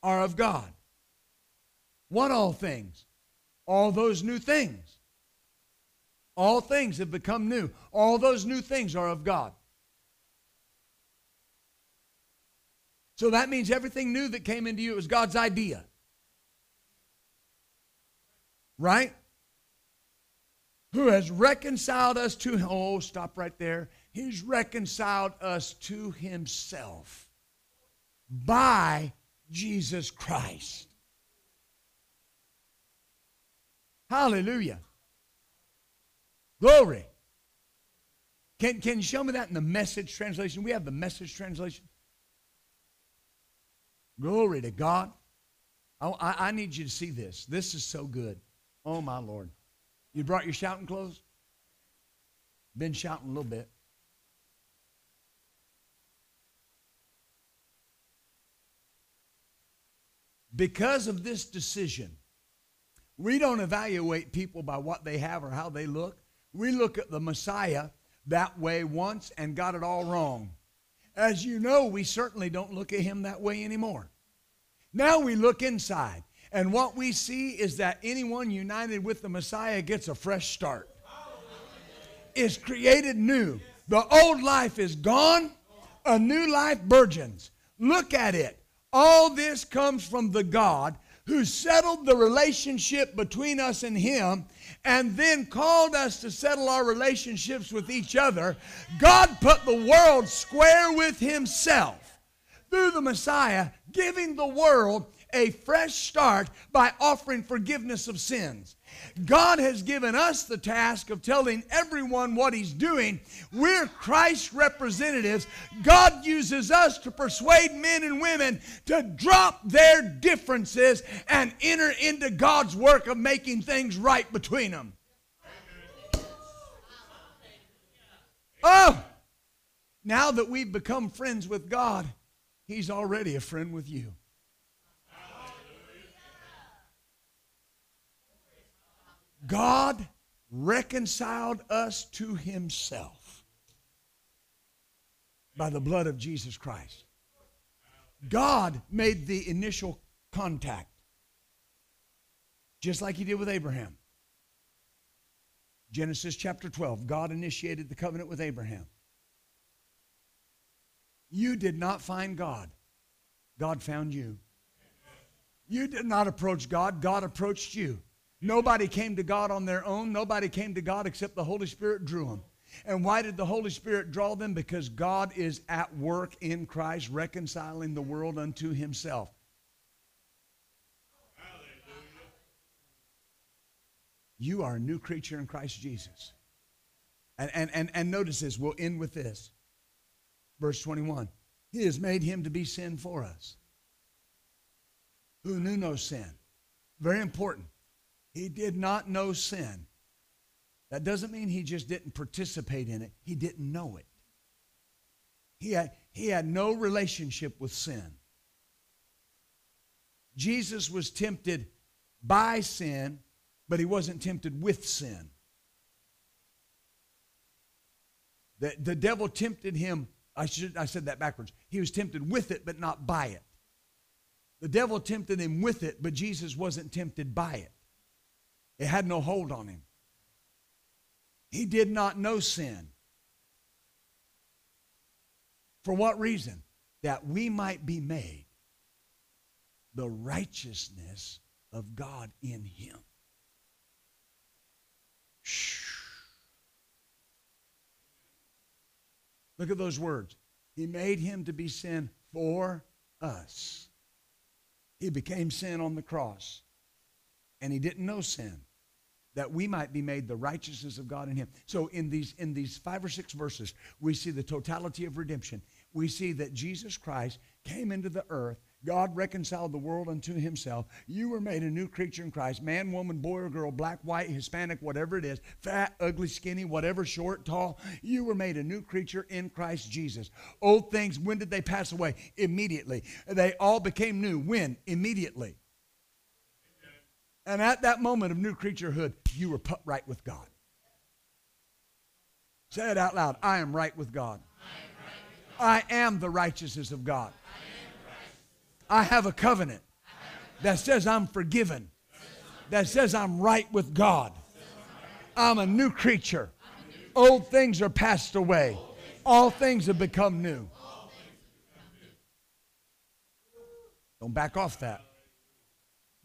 are of God. What all things? All those new things. All things have become new. All those new things are of God. So that means everything new that came into you was God's idea. Right? Who has reconciled us to. Oh, stop right there. He's reconciled us to himself by Jesus Christ. Hallelujah. Glory. Can, can you show me that in the message translation? We have the message translation. Glory to God. I, I, I need you to see this. This is so good. Oh, my Lord. You brought your shouting clothes? Been shouting a little bit. Because of this decision, we don't evaluate people by what they have or how they look. We look at the Messiah that way once and got it all wrong. As you know, we certainly don't look at him that way anymore. Now we look inside, and what we see is that anyone united with the Messiah gets a fresh start. Is created new. The old life is gone, a new life burgeons. Look at it. All this comes from the God who settled the relationship between us and Him, and then called us to settle our relationships with each other, God put the world square with Himself through the Messiah, giving the world a fresh start by offering forgiveness of sins. God has given us the task of telling everyone what He's doing. We're Christ's representatives. God uses us to persuade men and women to drop their differences and enter into God's work of making things right between them. Oh, now that we've become friends with God, He's already a friend with you. God reconciled us to himself by the blood of Jesus Christ. God made the initial contact, just like he did with Abraham. Genesis chapter 12, God initiated the covenant with Abraham. You did not find God, God found you. You did not approach God, God approached you. Nobody came to God on their own. Nobody came to God except the Holy Spirit drew them. And why did the Holy Spirit draw them? Because God is at work in Christ reconciling the world unto himself. You are a new creature in Christ Jesus. And, and, and, and notice this, we'll end with this. Verse 21 He has made him to be sin for us, who knew no sin. Very important. He did not know sin. That doesn't mean he just didn't participate in it, he didn't know it. He had, he had no relationship with sin. Jesus was tempted by sin, but he wasn't tempted with sin. The, the devil tempted him. I, should, I said that backwards. He was tempted with it, but not by it. The devil tempted him with it, but Jesus wasn't tempted by it. It had no hold on him. He did not know sin. For what reason? That we might be made the righteousness of God in him. Look at those words. He made him to be sin for us. He became sin on the cross and he didn't know sin that we might be made the righteousness of God in him. So in these in these 5 or 6 verses, we see the totality of redemption. We see that Jesus Christ came into the earth. God reconciled the world unto himself. You were made a new creature in Christ. Man, woman, boy or girl, black, white, Hispanic, whatever it is, fat, ugly, skinny, whatever, short, tall, you were made a new creature in Christ Jesus. Old things, when did they pass away? Immediately. They all became new. When? Immediately. And at that moment of new creaturehood, you were put right with God. Say it out loud. I am right with God. I am the righteousness of God. I have a covenant that says I'm forgiven, that says I'm right with God. I'm a new creature. Old things are passed away, all things have become new. Don't back off that.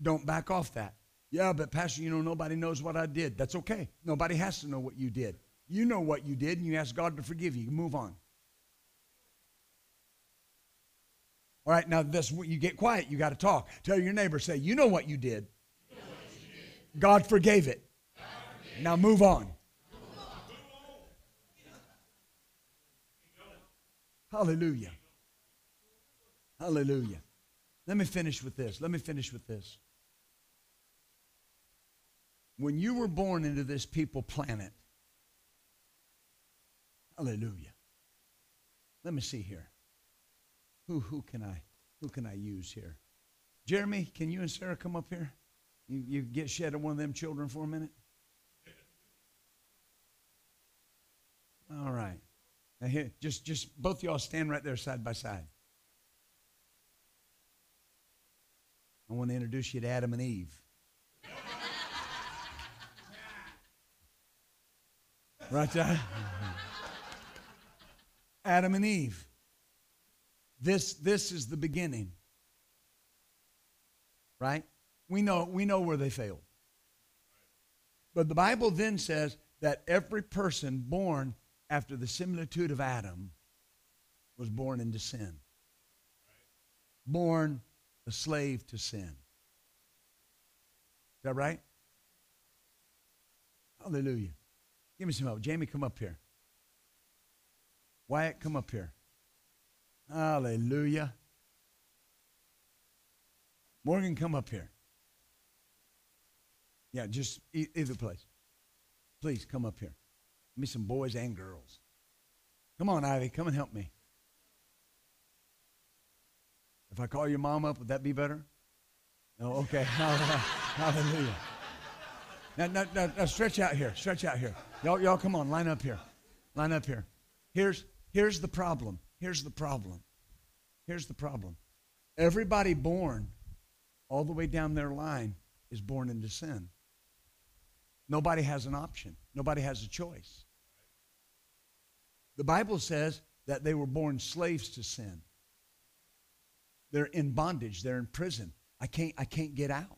Don't back off that. Yeah, but Pastor, you know, nobody knows what I did. That's okay. Nobody has to know what you did. You know what you did, and you ask God to forgive you. Move on. All right, now this you get quiet. You got to talk. Tell your neighbor, say, you know what you did. God forgave it. Now. Move on. Hallelujah. Hallelujah. Let me finish with this. Let me finish with this when you were born into this people planet, hallelujah. Let me see here. Who, who can I who can I use here? Jeremy, can you and Sarah come up here? You, you get shed of one of them children for a minute? All right. Now here, just just both of y'all stand right there side by side. I want to introduce you to Adam and Eve. Right there. Adam and Eve. This, this is the beginning. Right? We know, we know where they failed. But the Bible then says that every person born after the similitude of Adam was born into sin, born a slave to sin. Is that right? Hallelujah. Give me some help. Jamie, come up here. Wyatt, come up here. Hallelujah. Morgan, come up here. Yeah, just either place. Please come up here. Give me some boys and girls. Come on, Ivy, come and help me. If I call your mom up, would that be better? No, okay. Hallelujah. Now, now, now, now, stretch out here. Stretch out here. Y'all, y'all, come on. Line up here. Line up here. Here's, here's the problem. Here's the problem. Here's the problem. Everybody born all the way down their line is born into sin. Nobody has an option. Nobody has a choice. The Bible says that they were born slaves to sin. They're in bondage. They're in prison. I can't, I can't get out.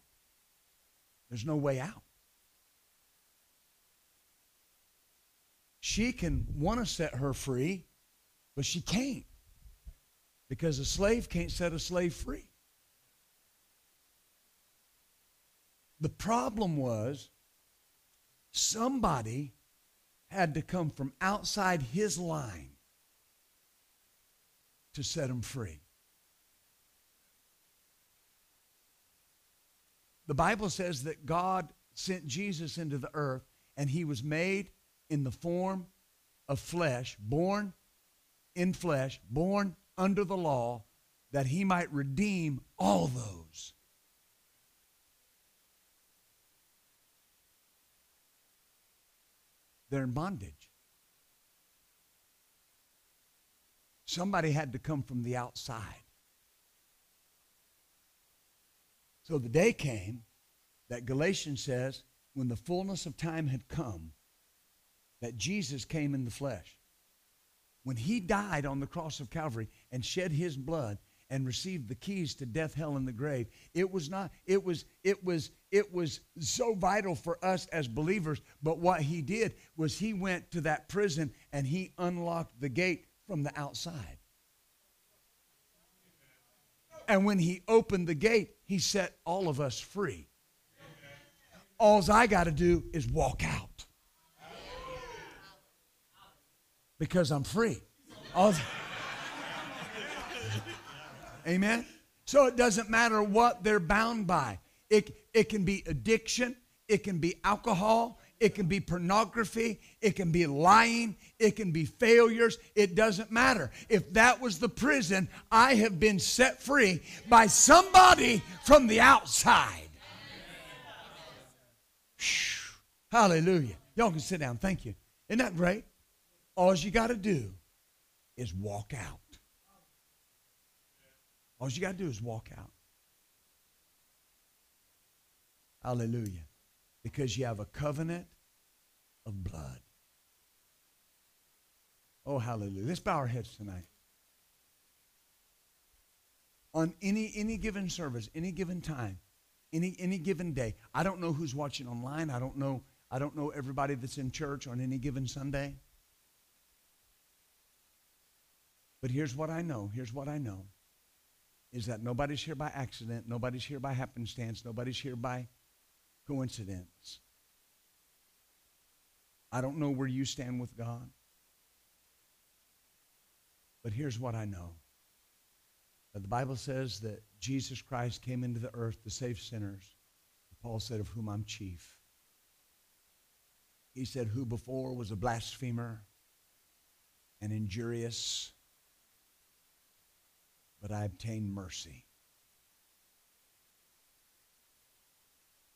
There's no way out. She can want to set her free, but she can't. Because a slave can't set a slave free. The problem was somebody had to come from outside his line to set him free. The Bible says that God sent Jesus into the earth and he was made in the form of flesh, born in flesh, born under the law, that he might redeem all those. They're in bondage. Somebody had to come from the outside. So the day came that Galatians says, when the fullness of time had come, that Jesus came in the flesh. When he died on the cross of Calvary and shed his blood and received the keys to death, hell, and the grave, it was not, it was, it was, it was so vital for us as believers. But what he did was he went to that prison and he unlocked the gate from the outside. And when he opened the gate, he set all of us free. All I got to do is walk out because I'm free. Amen. So it doesn't matter what they're bound by. It, it can be addiction, it can be alcohol, it can be pornography, it can be lying, it can be failures. It doesn't matter. If that was the prison, I have been set free by somebody from the outside. Hallelujah. Y'all can sit down. Thank you. Isn't that great? All you got to do is walk out. All you got to do is walk out. Hallelujah. Because you have a covenant of blood. Oh, hallelujah. Let's bow our heads tonight. On any any given service, any given time, any any given day. I don't know who's watching online. I don't know I don't know everybody that's in church on any given Sunday. But here's what I know. Here's what I know is that nobody's here by accident, nobody's here by happenstance, nobody's here by coincidence. I don't know where you stand with God. But here's what I know. That the Bible says that Jesus Christ came into the earth to save sinners. Paul said, of whom I'm chief. He said, who before was a blasphemer and injurious but I obtained mercy.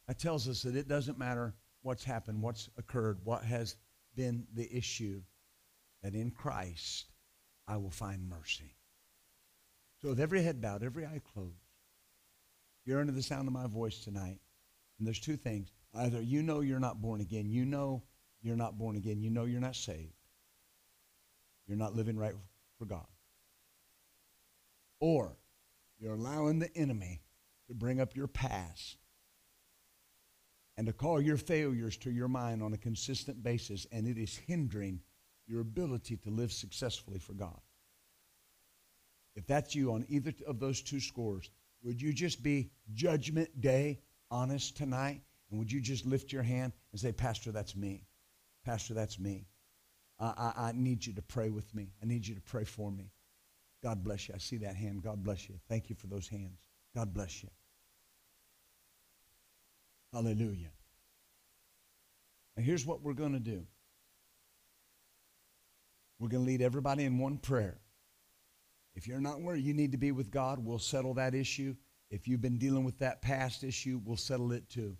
That tells us that it doesn't matter what's happened, what's occurred, what has been the issue, that in Christ I will find mercy. So, with every head bowed, every eye closed, you're under the sound of my voice tonight. And there's two things. Either you know you're not born again, you know you're not born again, you know you're not saved, you're not living right for God or you're allowing the enemy to bring up your past and to call your failures to your mind on a consistent basis, and it is hindering your ability to live successfully for God. If that's you on either of those two scores, would you just be judgment day honest tonight? And would you just lift your hand and say, Pastor, that's me. Pastor, that's me. I, I, I need you to pray with me. I need you to pray for me. God bless you. I see that hand. God bless you. Thank you for those hands. God bless you. Hallelujah. Now, here's what we're going to do we're going to lead everybody in one prayer. If you're not where you need to be with God, we'll settle that issue. If you've been dealing with that past issue, we'll settle it too.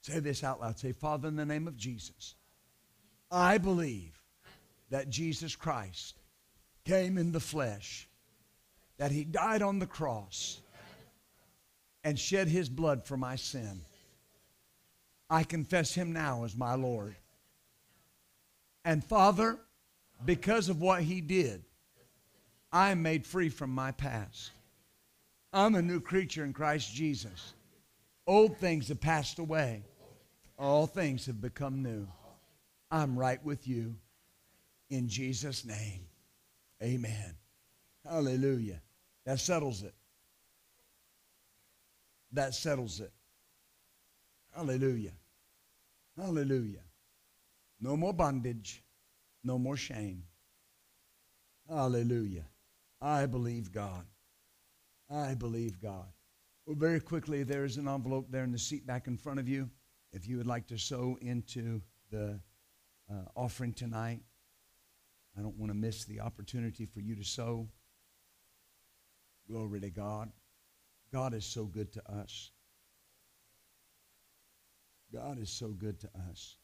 Say this out loud. Say, Father, in the name of Jesus, I believe that Jesus Christ came in the flesh, that he died on the cross and shed his blood for my sin. I confess him now as my Lord. And Father, because of what he did, I am made free from my past. I'm a new creature in Christ Jesus. Old things have passed away. All things have become new. I'm right with you. In Jesus' name, amen. Hallelujah. That settles it. That settles it. Hallelujah. Hallelujah. No more bondage. No more shame. Hallelujah. I believe God. I believe God. Well, very quickly, there is an envelope there in the seat back in front of you. If you would like to sow into the uh, offering tonight, I don't want to miss the opportunity for you to sow. Glory to God. God is so good to us. God is so good to us.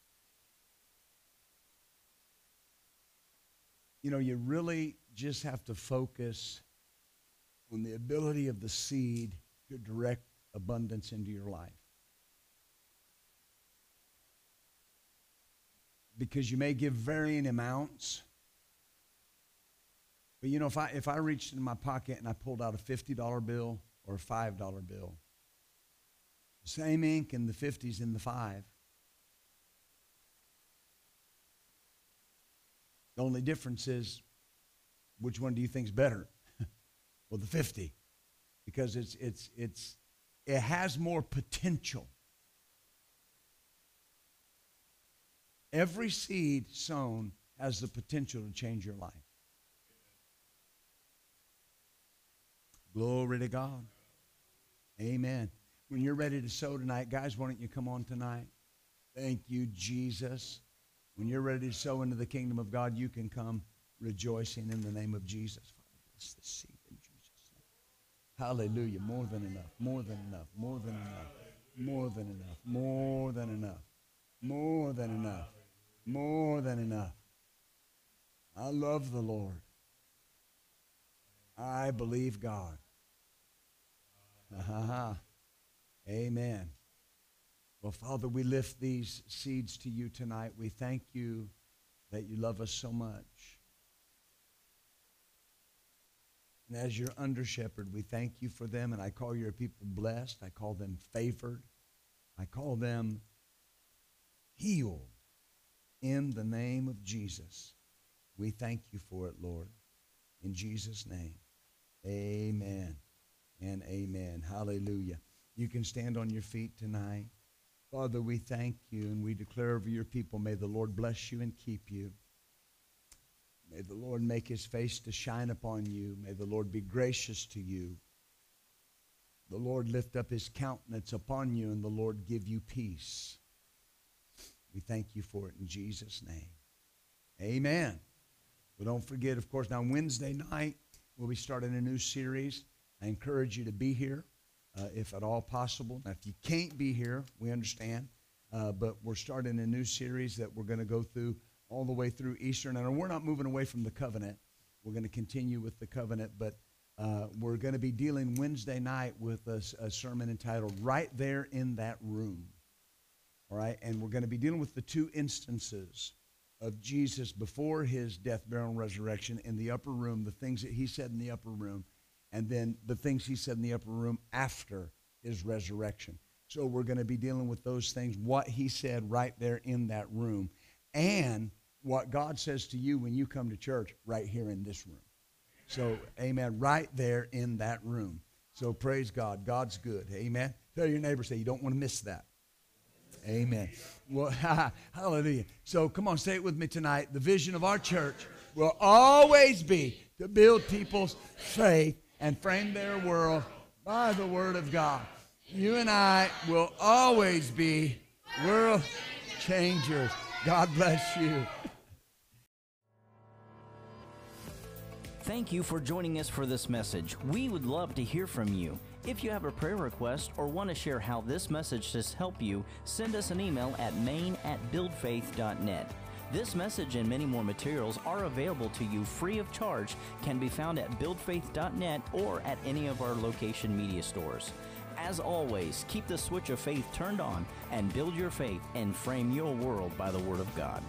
You know, you really just have to focus on the ability of the seed to direct abundance into your life. Because you may give varying amounts. But you know, if I if I reached in my pocket and I pulled out a fifty dollar bill or a five dollar bill, same ink in the fifties in the five. The only difference is which one do you think is better? well, the 50 because it's it's it's it has more potential. Every seed sown has the potential to change your life. Glory to God. Amen. When you're ready to sow tonight, guys, why don't you come on tonight? Thank you, Jesus. When you're ready to sow into the kingdom of God, you can come rejoicing in the name of Jesus. Father, bless the seed in Jesus' name. Hallelujah. More than enough. More than enough. More than enough. More than enough. More than enough. More than enough. More than enough. I love the Lord. I believe God. Ha Amen. Well, Father, we lift these seeds to you tonight. We thank you that you love us so much. And as your under shepherd, we thank you for them, and I call your people blessed. I call them favored. I call them healed in the name of Jesus. We thank you for it, Lord. In Jesus' name, amen and amen. Hallelujah. You can stand on your feet tonight. Father, we thank you and we declare over your people, may the Lord bless you and keep you. May the Lord make his face to shine upon you. May the Lord be gracious to you. The Lord lift up his countenance upon you and the Lord give you peace. We thank you for it in Jesus' name. Amen. But don't forget, of course, now Wednesday night, we'll be starting a new series. I encourage you to be here uh, if at all possible. Now, if you can't be here, we understand. Uh, but we're starting a new series that we're going to go through all the way through Easter. And we're not moving away from the covenant. We're going to continue with the covenant, but uh, we're going to be dealing Wednesday night with a, a, sermon entitled Right There in That Room. All right? And we're going to be dealing with the two instances of Jesus before his death, burial, and resurrection in the upper room, the things that he said in the upper room, and then the things he said in the upper room after his resurrection. So we're going to be dealing with those things, what he said right there in that room, and what God says to you when you come to church right here in this room. So, amen, right there in that room. So praise God. God's good. Amen. Tell your neighbor, say, you don't want to miss that. Amen. Well, hallelujah. So come on, say it with me tonight. The vision of our church will always be to build people's faith and frame their world by the Word of God. You and I will always be world changers. God bless you. Thank you for joining us for this message. We would love to hear from you. If you have a prayer request or want to share how this message has helped you, send us an email at main at buildfaith.net. This message and many more materials are available to you free of charge, can be found at buildfaith.net or at any of our location media stores. As always, keep the switch of faith turned on and build your faith and frame your world by the Word of God.